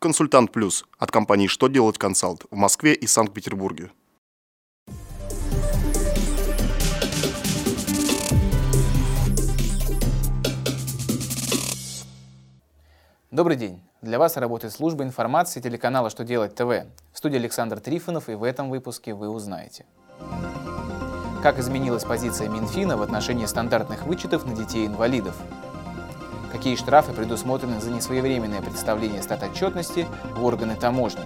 Консультант Плюс от компании «Что делать консалт» в Москве и Санкт-Петербурге. Добрый день! Для вас работает служба информации телеканала «Что делать ТВ». В студии Александр Трифонов и в этом выпуске вы узнаете. Как изменилась позиция Минфина в отношении стандартных вычетов на детей-инвалидов? Какие штрафы предусмотрены за несвоевременное представление статотчетности в органы таможни?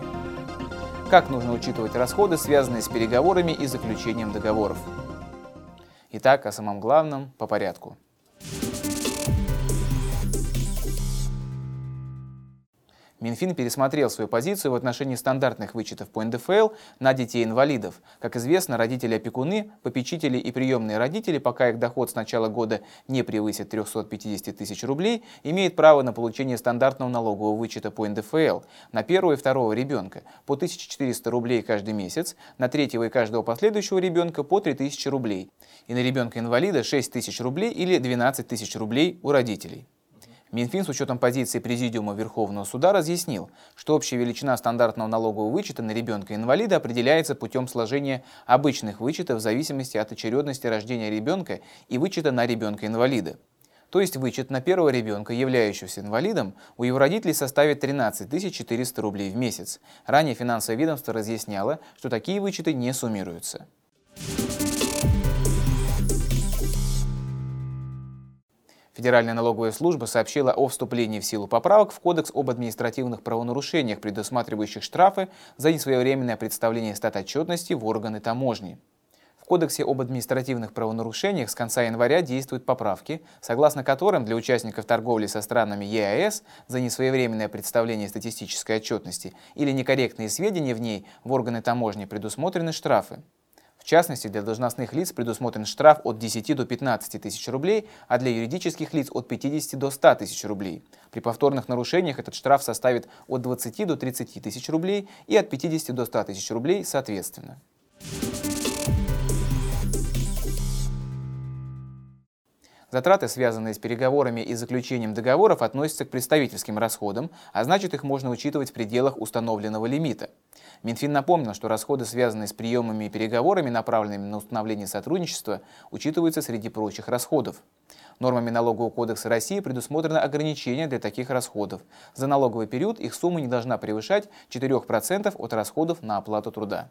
Как нужно учитывать расходы, связанные с переговорами и заключением договоров? Итак, о самом главном по порядку. Минфин пересмотрел свою позицию в отношении стандартных вычетов по НДФЛ на детей-инвалидов. Как известно, родители-опекуны, попечители и приемные родители, пока их доход с начала года не превысит 350 тысяч рублей, имеют право на получение стандартного налогового вычета по НДФЛ на первого и второго ребенка по 1400 рублей каждый месяц, на третьего и каждого последующего ребенка по 3000 рублей, и на ребенка-инвалида 6 тысяч рублей или 12 тысяч рублей у родителей. Минфин с учетом позиции Президиума Верховного Суда разъяснил, что общая величина стандартного налогового вычета на ребенка-инвалида определяется путем сложения обычных вычетов в зависимости от очередности рождения ребенка и вычета на ребенка-инвалида. То есть вычет на первого ребенка, являющегося инвалидом, у его родителей составит 13 400 рублей в месяц. Ранее финансовое ведомство разъясняло, что такие вычеты не суммируются. Федеральная налоговая служба сообщила о вступлении в силу поправок в Кодекс об административных правонарушениях, предусматривающих штрафы за несвоевременное представление статотчетности в органы таможни. В Кодексе об административных правонарушениях с конца января действуют поправки, согласно которым для участников торговли со странами ЕАЭС за несвоевременное представление статистической отчетности или некорректные сведения в ней в органы таможни предусмотрены штрафы. В частности, для должностных лиц предусмотрен штраф от 10 до 15 тысяч рублей, а для юридических лиц от 50 до 100 тысяч рублей. При повторных нарушениях этот штраф составит от 20 до 30 тысяч рублей и от 50 до 100 тысяч рублей соответственно. Затраты, связанные с переговорами и заключением договоров, относятся к представительским расходам, а значит их можно учитывать в пределах установленного лимита. Минфин напомнил, что расходы, связанные с приемами и переговорами, направленными на установление сотрудничества, учитываются среди прочих расходов. Нормами Налогового кодекса России предусмотрено ограничение для таких расходов. За налоговый период их сумма не должна превышать 4% от расходов на оплату труда.